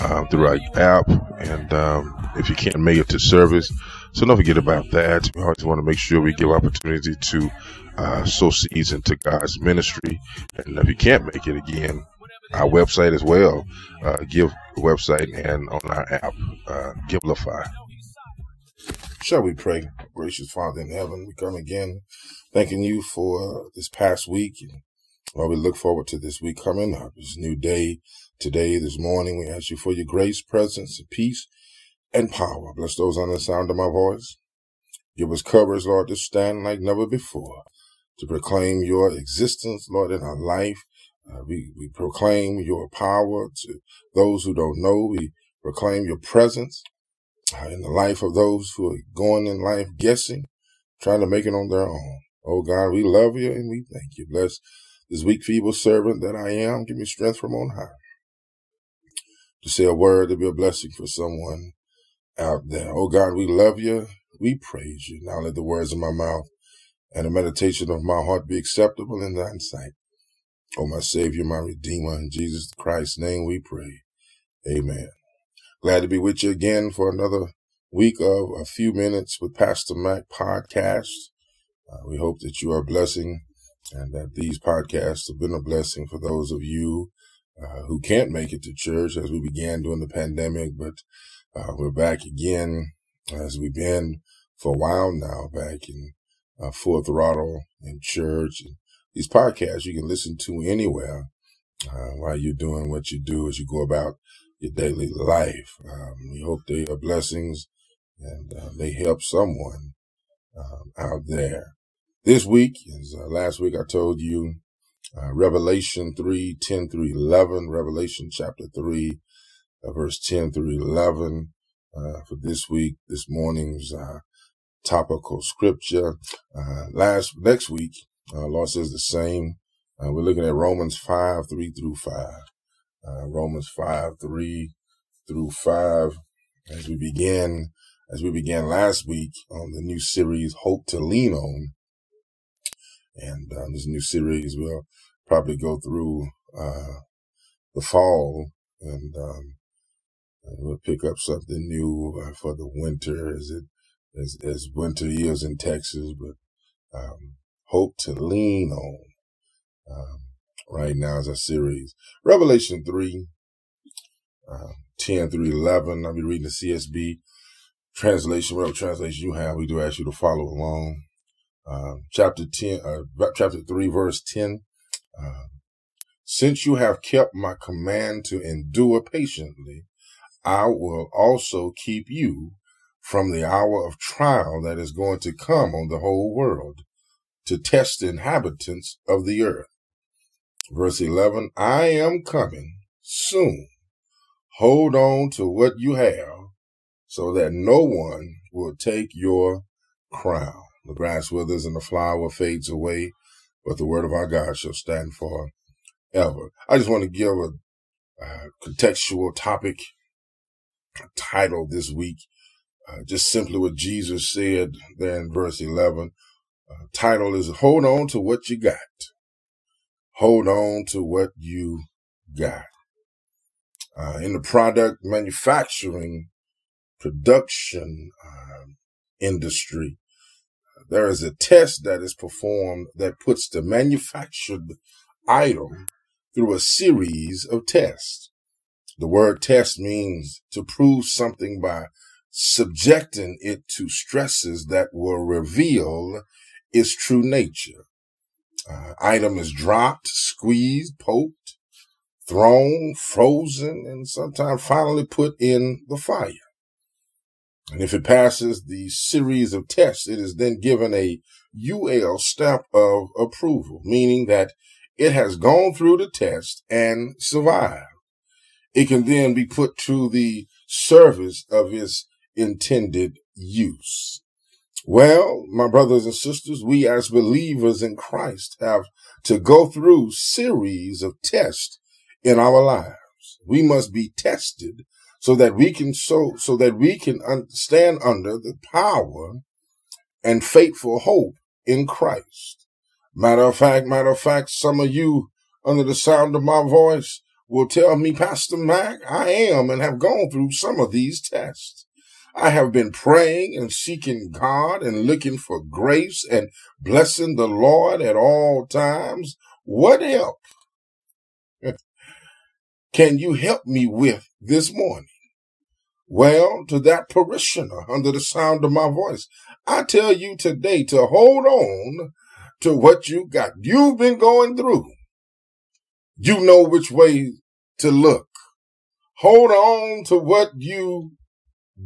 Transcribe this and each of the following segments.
um, through our app. And um, if you can't make it to service, so don't forget about that. We always want to make sure we give opportunity to uh, sow seeds into God's ministry. And if you can't make it again, our website as well, uh, give website and on our app, uh, Givelify. Shall we pray? Gracious Father in heaven, we come again thanking you for this past week. And while we look forward to this week coming up, this new day, today, this morning, we ask you for your grace, presence, peace and power. Bless those on the sound of my voice. Give us courage, Lord, to stand like never before, to proclaim your existence, Lord, in our life. Uh, we, we proclaim your power to those who don't know. We proclaim your presence uh, in the life of those who are going in life guessing, trying to make it on their own. Oh God, we love you and we thank you. Bless this weak, feeble servant that I am. Give me strength from on high to say a word to be a blessing for someone out there. Oh God, we love you. We praise you. Now let the words of my mouth and the meditation of my heart be acceptable in thine sight. Oh, my Savior, my Redeemer, in Jesus Christ's name we pray. Amen. Glad to be with you again for another week of a few minutes with Pastor Mac podcast. Uh, we hope that you are blessing and that these podcasts have been a blessing for those of you uh, who can't make it to church as we began during the pandemic, but uh, we're back again as we've been for a while now, back in uh, full throttle in church. And these podcasts you can listen to anywhere uh, while you're doing what you do as you go about your daily life. Um, we hope they are blessings and uh, they help someone um, out there. This week, as uh, last week I told you, uh, Revelation 3, 10 through 11, Revelation chapter 3, uh, verse 10 through 11, uh, for this week, this morning's, uh, topical scripture. Uh, last, next week, uh, Lord says the same. Uh, we're looking at Romans 5, 3 through 5. Uh, Romans 5, 3 through 5. As we began, as we began last week on the new series, Hope to Lean On. And, uh, this new series will probably go through, uh, the fall and, um, we'll pick up something new uh, for the winter as it, as, as winter is in Texas, but, um, hope to lean on, um, right now as a series. Revelation 3, um, 10 through 11. I'll be reading the CSB translation, whatever translation you have. We do ask you to follow along. Um, chapter 10, uh, chapter 3, verse 10. Um, since you have kept my command to endure patiently, I will also keep you from the hour of trial that is going to come on the whole world to test the inhabitants of the earth. Verse 11, I am coming soon. Hold on to what you have so that no one will take your crown. The grass withers and the flower fades away, but the word of our God shall stand for ever. I just want to give a contextual topic title this week, uh, just simply what Jesus said there in verse 11. Uh, title is Hold On to What You Got. Hold on to what you got. Uh, in the product manufacturing production uh, industry, there is a test that is performed that puts the manufactured item through a series of tests. The word test means to prove something by subjecting it to stresses that will reveal its true nature. Uh, item is dropped, squeezed, poked, thrown, frozen, and sometimes finally put in the fire. And if it passes the series of tests, it is then given a UL stamp of approval, meaning that it has gone through the test and survived. It can then be put to the service of its intended use. Well, my brothers and sisters, we as believers in Christ have to go through series of tests in our lives. We must be tested so that we can so so that we can stand under the power and faithful hope in Christ. Matter of fact, matter of fact, some of you under the sound of my voice will tell me, Pastor Mac, I am and have gone through some of these tests. I have been praying and seeking God and looking for grace and blessing the Lord at all times. What help can you help me with this morning? Well, to that parishioner under the sound of my voice, I tell you today to hold on to what you got. You've been going through. You know which way to look. Hold on to what you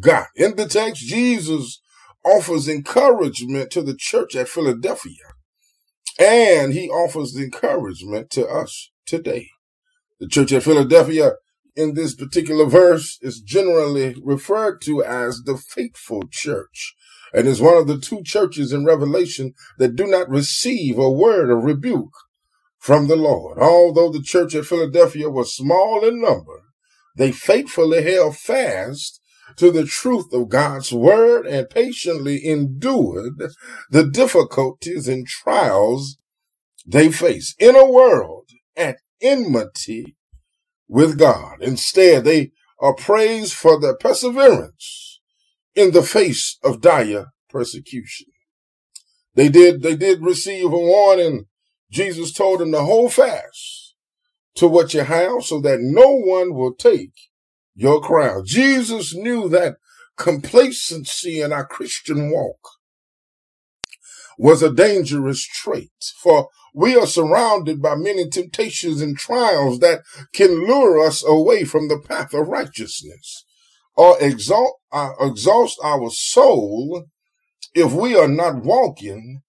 got. In the text, Jesus offers encouragement to the church at Philadelphia, and he offers encouragement to us today. The church at Philadelphia in this particular verse is generally referred to as the faithful church and is one of the two churches in Revelation that do not receive a word of rebuke from the Lord. Although the church at Philadelphia was small in number, they faithfully held fast to the truth of God's word and patiently endured the difficulties and trials they faced in a world at enmity with God. Instead, they are praised for their perseverance in the face of dire persecution. They did, they did receive a warning. Jesus told them to hold fast to what you have so that no one will take your crown. Jesus knew that complacency in our Christian walk was a dangerous trait for we are surrounded by many temptations and trials that can lure us away from the path of righteousness or exalt, uh, exhaust our soul if we are not walking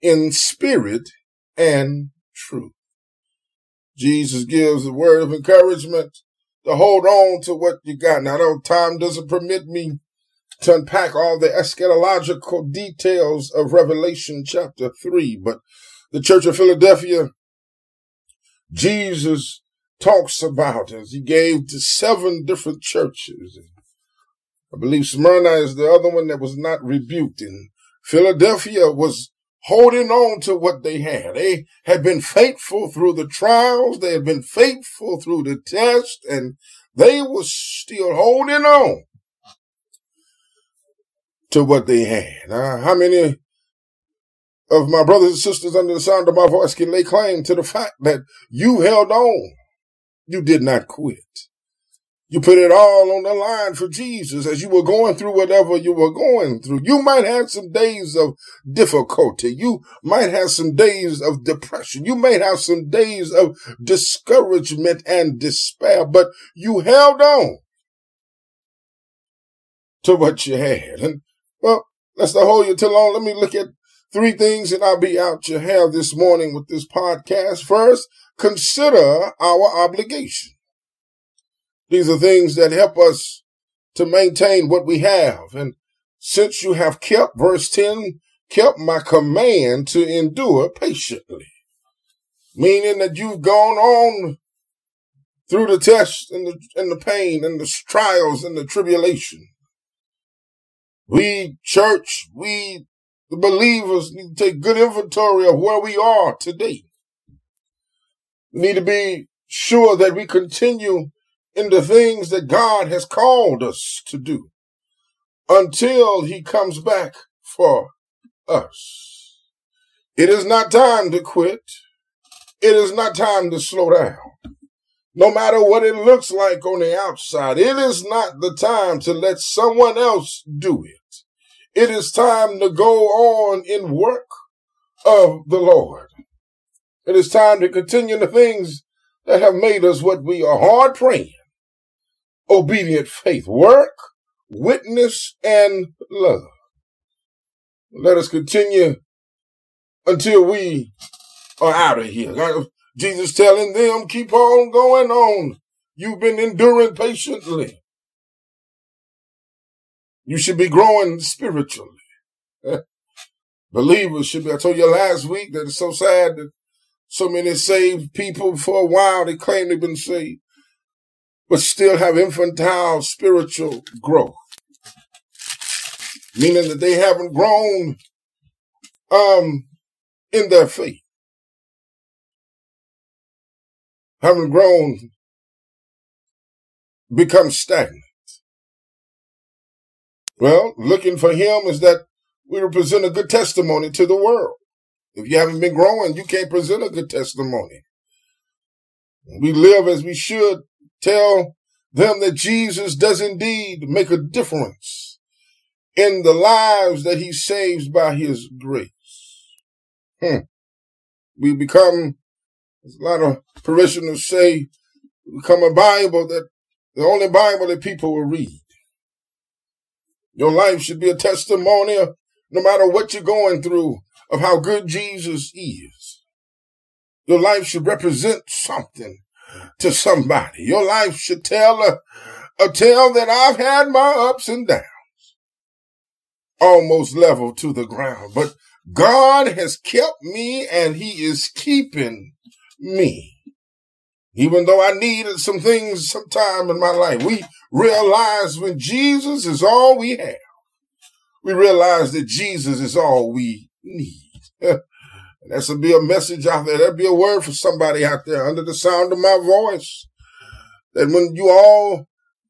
in spirit and truth. Jesus gives a word of encouragement to hold on to what you got. Now, though time doesn't permit me to unpack all the eschatological details of Revelation chapter 3, but the Church of Philadelphia, Jesus talks about as he gave to seven different churches. I believe Smyrna is the other one that was not rebuked. And Philadelphia was holding on to what they had. They had been faithful through the trials. They had been faithful through the test and they were still holding on to what they had. Uh, how many of my brothers and sisters under the sound of my voice can lay claim to the fact that you held on. You did not quit. You put it all on the line for Jesus as you were going through whatever you were going through. You might have some days of difficulty. You might have some days of depression. You may have some days of discouragement and despair, but you held on to what you had. And well, let's not hold you too long. Let me look at Three things that I'll be out to have this morning with this podcast. First, consider our obligation. These are things that help us to maintain what we have. And since you have kept, verse 10, kept my command to endure patiently, meaning that you've gone on through the test and the, and the pain and the trials and the tribulation. We, church, we the believers need to take good inventory of where we are today. We need to be sure that we continue in the things that God has called us to do until he comes back for us. It is not time to quit. It is not time to slow down. No matter what it looks like on the outside, it is not the time to let someone else do it. It is time to go on in work of the Lord. It is time to continue the things that have made us what we are hard praying, obedient faith, work, witness, and love. Let us continue until we are out of here. Jesus telling them, keep on going on. You've been enduring patiently. You should be growing spiritually. Believers should be. I told you last week that it's so sad that so many saved people for a while they claim they've been saved, but still have infantile spiritual growth, meaning that they haven't grown um in their faith, haven't grown, become stagnant. Well, looking for him is that we represent a good testimony to the world. If you haven't been growing, you can't present a good testimony. We live as we should tell them that Jesus does indeed make a difference in the lives that he saves by his grace. Hmm. We become, as a lot of parishioners say, become a Bible that the only Bible that people will read. Your life should be a testimony, no matter what you're going through, of how good Jesus is. Your life should represent something to somebody. Your life should tell a, a tale that I've had my ups and downs, almost level to the ground. But God has kept me and he is keeping me. Even though I needed some things sometime in my life, we realize when Jesus is all we have, we realize that Jesus is all we need. That should be a message out there. That'd be a word for somebody out there under the sound of my voice. That when you all,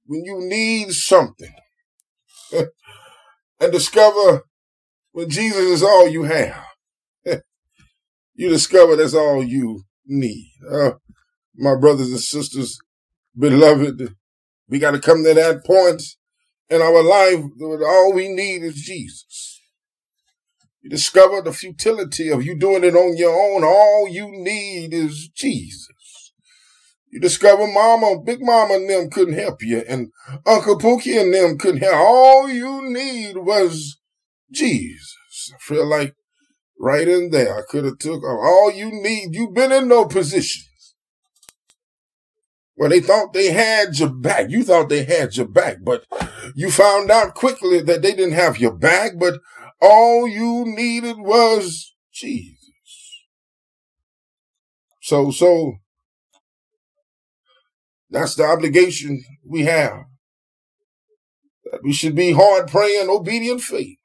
when you need something and discover when Jesus is all you have, you discover that's all you need. Uh, my brothers and sisters, beloved, we got to come to that point in our life that all we need is Jesus. You discover the futility of you doing it on your own. All you need is Jesus. You discover mama, big mama and them couldn't help you and Uncle Pookie and them couldn't help. All you need was Jesus. I feel like right in there, I could have took all you need. You've been in no positions where they thought they had your back. You thought they had your back, but you found out quickly that they didn't have your back, but all you needed was Jesus. So, so that's the obligation we have. That we should be hard praying, obedient faith.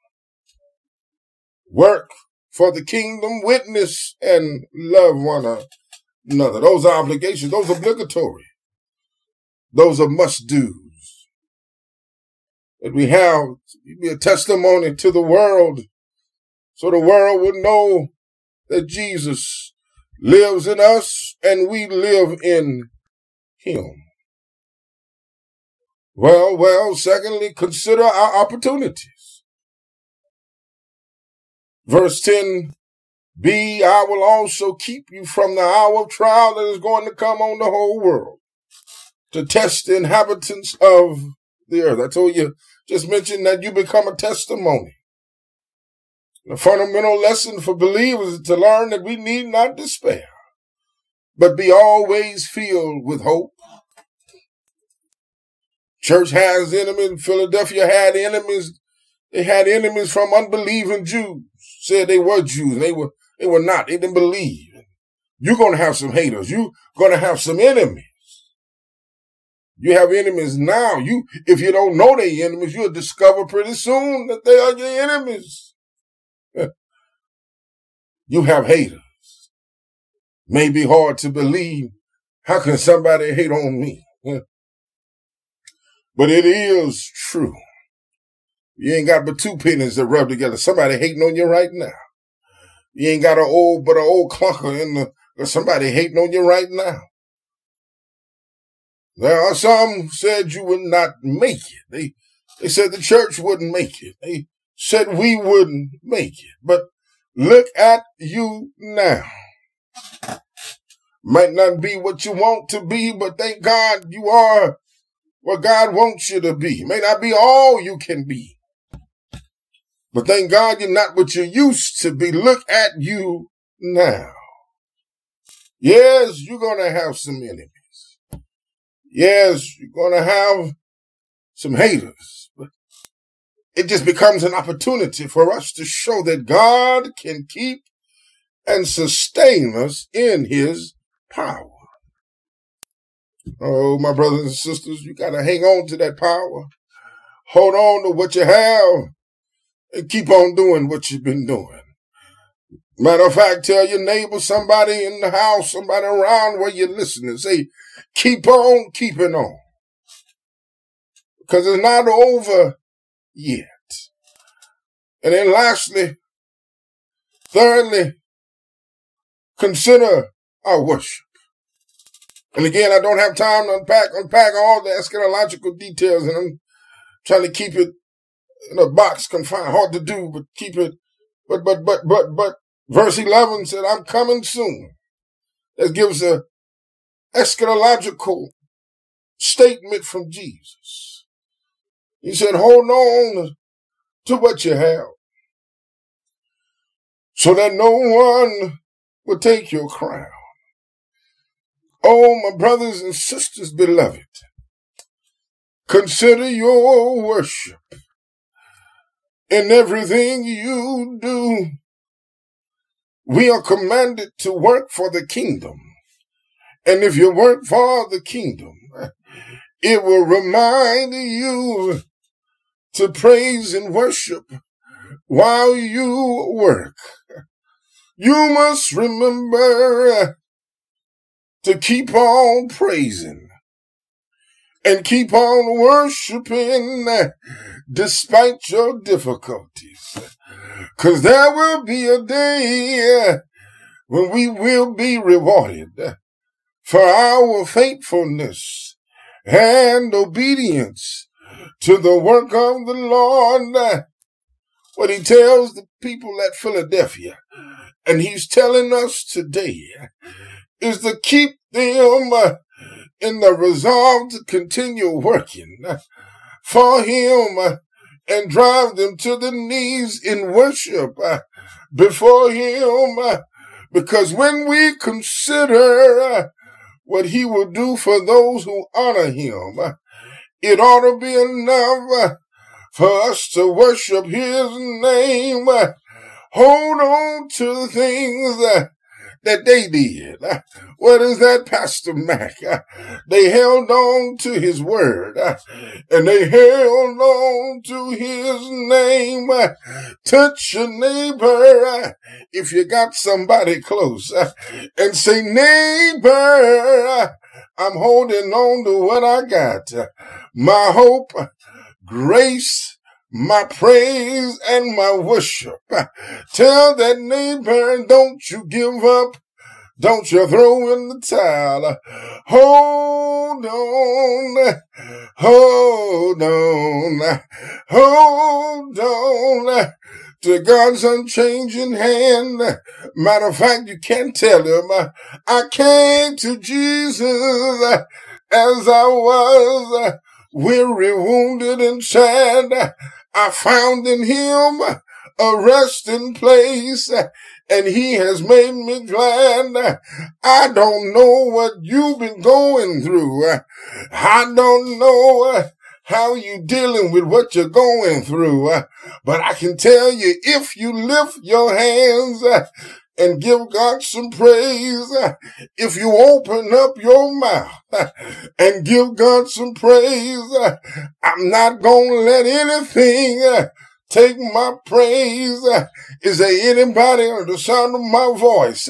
Work for the kingdom, witness and love one another. Those are obligations. Those are obligatory. Those are must do's that we have to be a testimony to the world so the world would know that Jesus lives in us and we live in him. Well, well, secondly, consider our opportunities. Verse 10 B, I will also keep you from the hour of trial that is going to come on the whole world to test the inhabitants of the earth. I told you, just mentioned that you become a testimony. The fundamental lesson for believers is to learn that we need not despair, but be always filled with hope. Church has enemies. Philadelphia had enemies. They had enemies from unbelieving Jews. Said they were Jews. They were, they were not. They didn't believe. You're going to have some haters. You're going to have some enemies. You have enemies now. You, if you don't know they're enemies, you'll discover pretty soon that they are your enemies. you have haters. May be hard to believe. How can somebody hate on me? but it is true. You ain't got but two pennies that rub together. Somebody hating on you right now. You ain't got an old but an old clunker in the somebody hating on you right now. There are some said you would not make it. They they said the church wouldn't make it. They said we wouldn't make it. But look at you now. Might not be what you want to be, but thank God you are what God wants you to be. May not be all you can be. But thank God you're not what you used to be. Look at you now. Yes, you're going to have some enemies. Yes, you're going to have some haters. But it just becomes an opportunity for us to show that God can keep and sustain us in his power. Oh, my brothers and sisters, you got to hang on to that power. Hold on to what you have and keep on doing what you've been doing. Matter of fact, tell your neighbor, somebody in the house, somebody around where you're listening, say, keep on keeping on. Because it's not over yet. And then lastly, thirdly, consider our worship. And again, I don't have time to unpack, unpack all the eschatological details, and I'm trying to keep it in a box confined, hard to do, but keep it. But, but, but, but, but, verse 11 said, I'm coming soon. That gives a eschatological statement from Jesus. He said, hold on to what you have so that no one will take your crown. Oh, my brothers and sisters, beloved, consider your worship in everything you do. We are commanded to work for the kingdom. And if you work for the kingdom, it will remind you to praise and worship while you work. You must remember to keep on praising and keep on worshiping despite your difficulties. Cause there will be a day when we will be rewarded for our faithfulness and obedience to the work of the Lord. What he tells the people at Philadelphia, and he's telling us today, is to keep them in the resolve to continue working for him and drive them to the knees in worship uh, before him. Uh, because when we consider uh, what he will do for those who honor him, it ought to be enough for us to worship his name. Hold on to things that they did. What is that, Pastor Mac? They held on to his word and they held on to his name. Touch your neighbor if you got somebody close and say, neighbor, I'm holding on to what I got. My hope, grace, my praise and my worship. Tell that neighbor, don't you give up. Don't you throw in the towel. Hold on. Hold on. Hold on to God's unchanging hand. Matter of fact, you can't tell him. I came to Jesus as I was, weary, wounded, and sad. I found in him a resting place and he has made me glad. I don't know what you've been going through. I don't know how you dealing with what you're going through. But I can tell you, if you lift your hands and give God some praise. Uh, if you open up your mouth uh, and give God some praise, uh, I'm not going to let anything take my praise. Is there anybody on the sound of my voice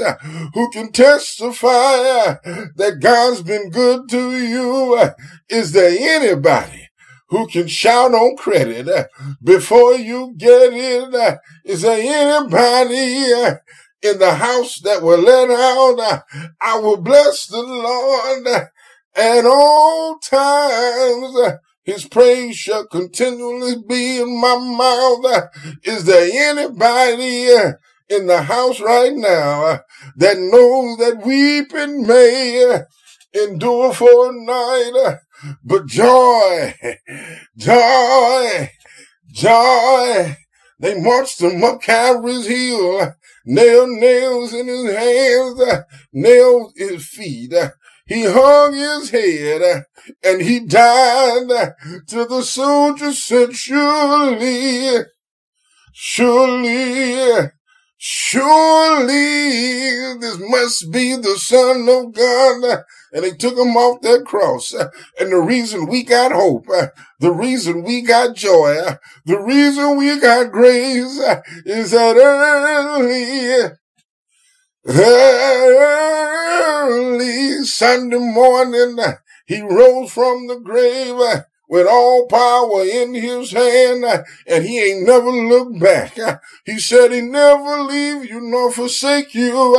who can testify that God's been good to you? Is there anybody? Who can shout on credit before you get it? Is there anybody in the house that will let out, I will bless the Lord At all times, his praise shall continually be in my mouth. Is there anybody in the house right now that knows that weeping may endure for a night, but joy, joy, joy. They marched him up Calvary's hill, nailed nails in his hands, nailed his feet. He hung his head and he died till the soldier said, surely, surely, surely this must be the son of God. And they took him off that cross. And the reason we got hope, the reason we got joy, the reason we got grace is that early, early Sunday morning, he rose from the grave with all power in his hand, and he ain't never looked back. He said he never leave you nor forsake you.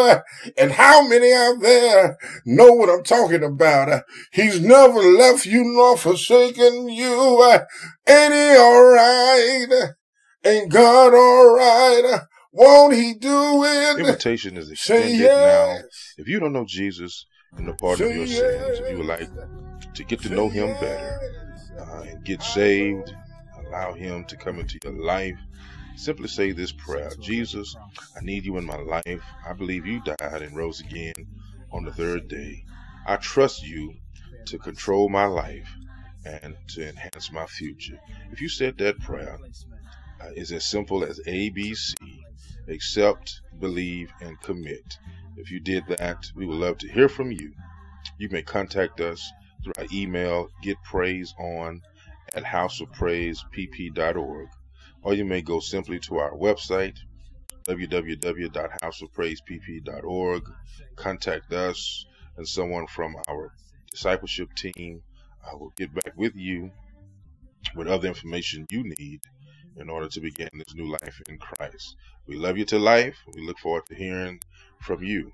And how many out there know what I'm talking about? He's never left you nor forsaken you. Ain't he alright? Ain't God alright? Won't he do it? Invitation is Say extended yes. now. If you don't know Jesus and the pardon of your sins, if you would like to get to know him better uh, and get saved, allow him to come into your life, simply say this prayer Jesus, I need you in my life. I believe you died and rose again on the third day. I trust you to control my life and to enhance my future. If you said that prayer, uh, it's as simple as ABC accept, believe, and commit. If you did that, we would love to hear from you. You may contact us through our email, getpraiseon at houseofpraisepp.org, or you may go simply to our website, www.houseofpraisepp.org, contact us, and someone from our discipleship team will get back with you with other information you need in order to begin this new life in Christ. We love you to life. We look forward to hearing from you.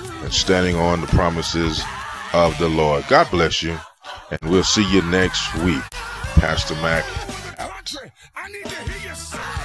and standing on the promises of the Lord. God bless you. And we'll see you next week. Pastor Mac I need to hear you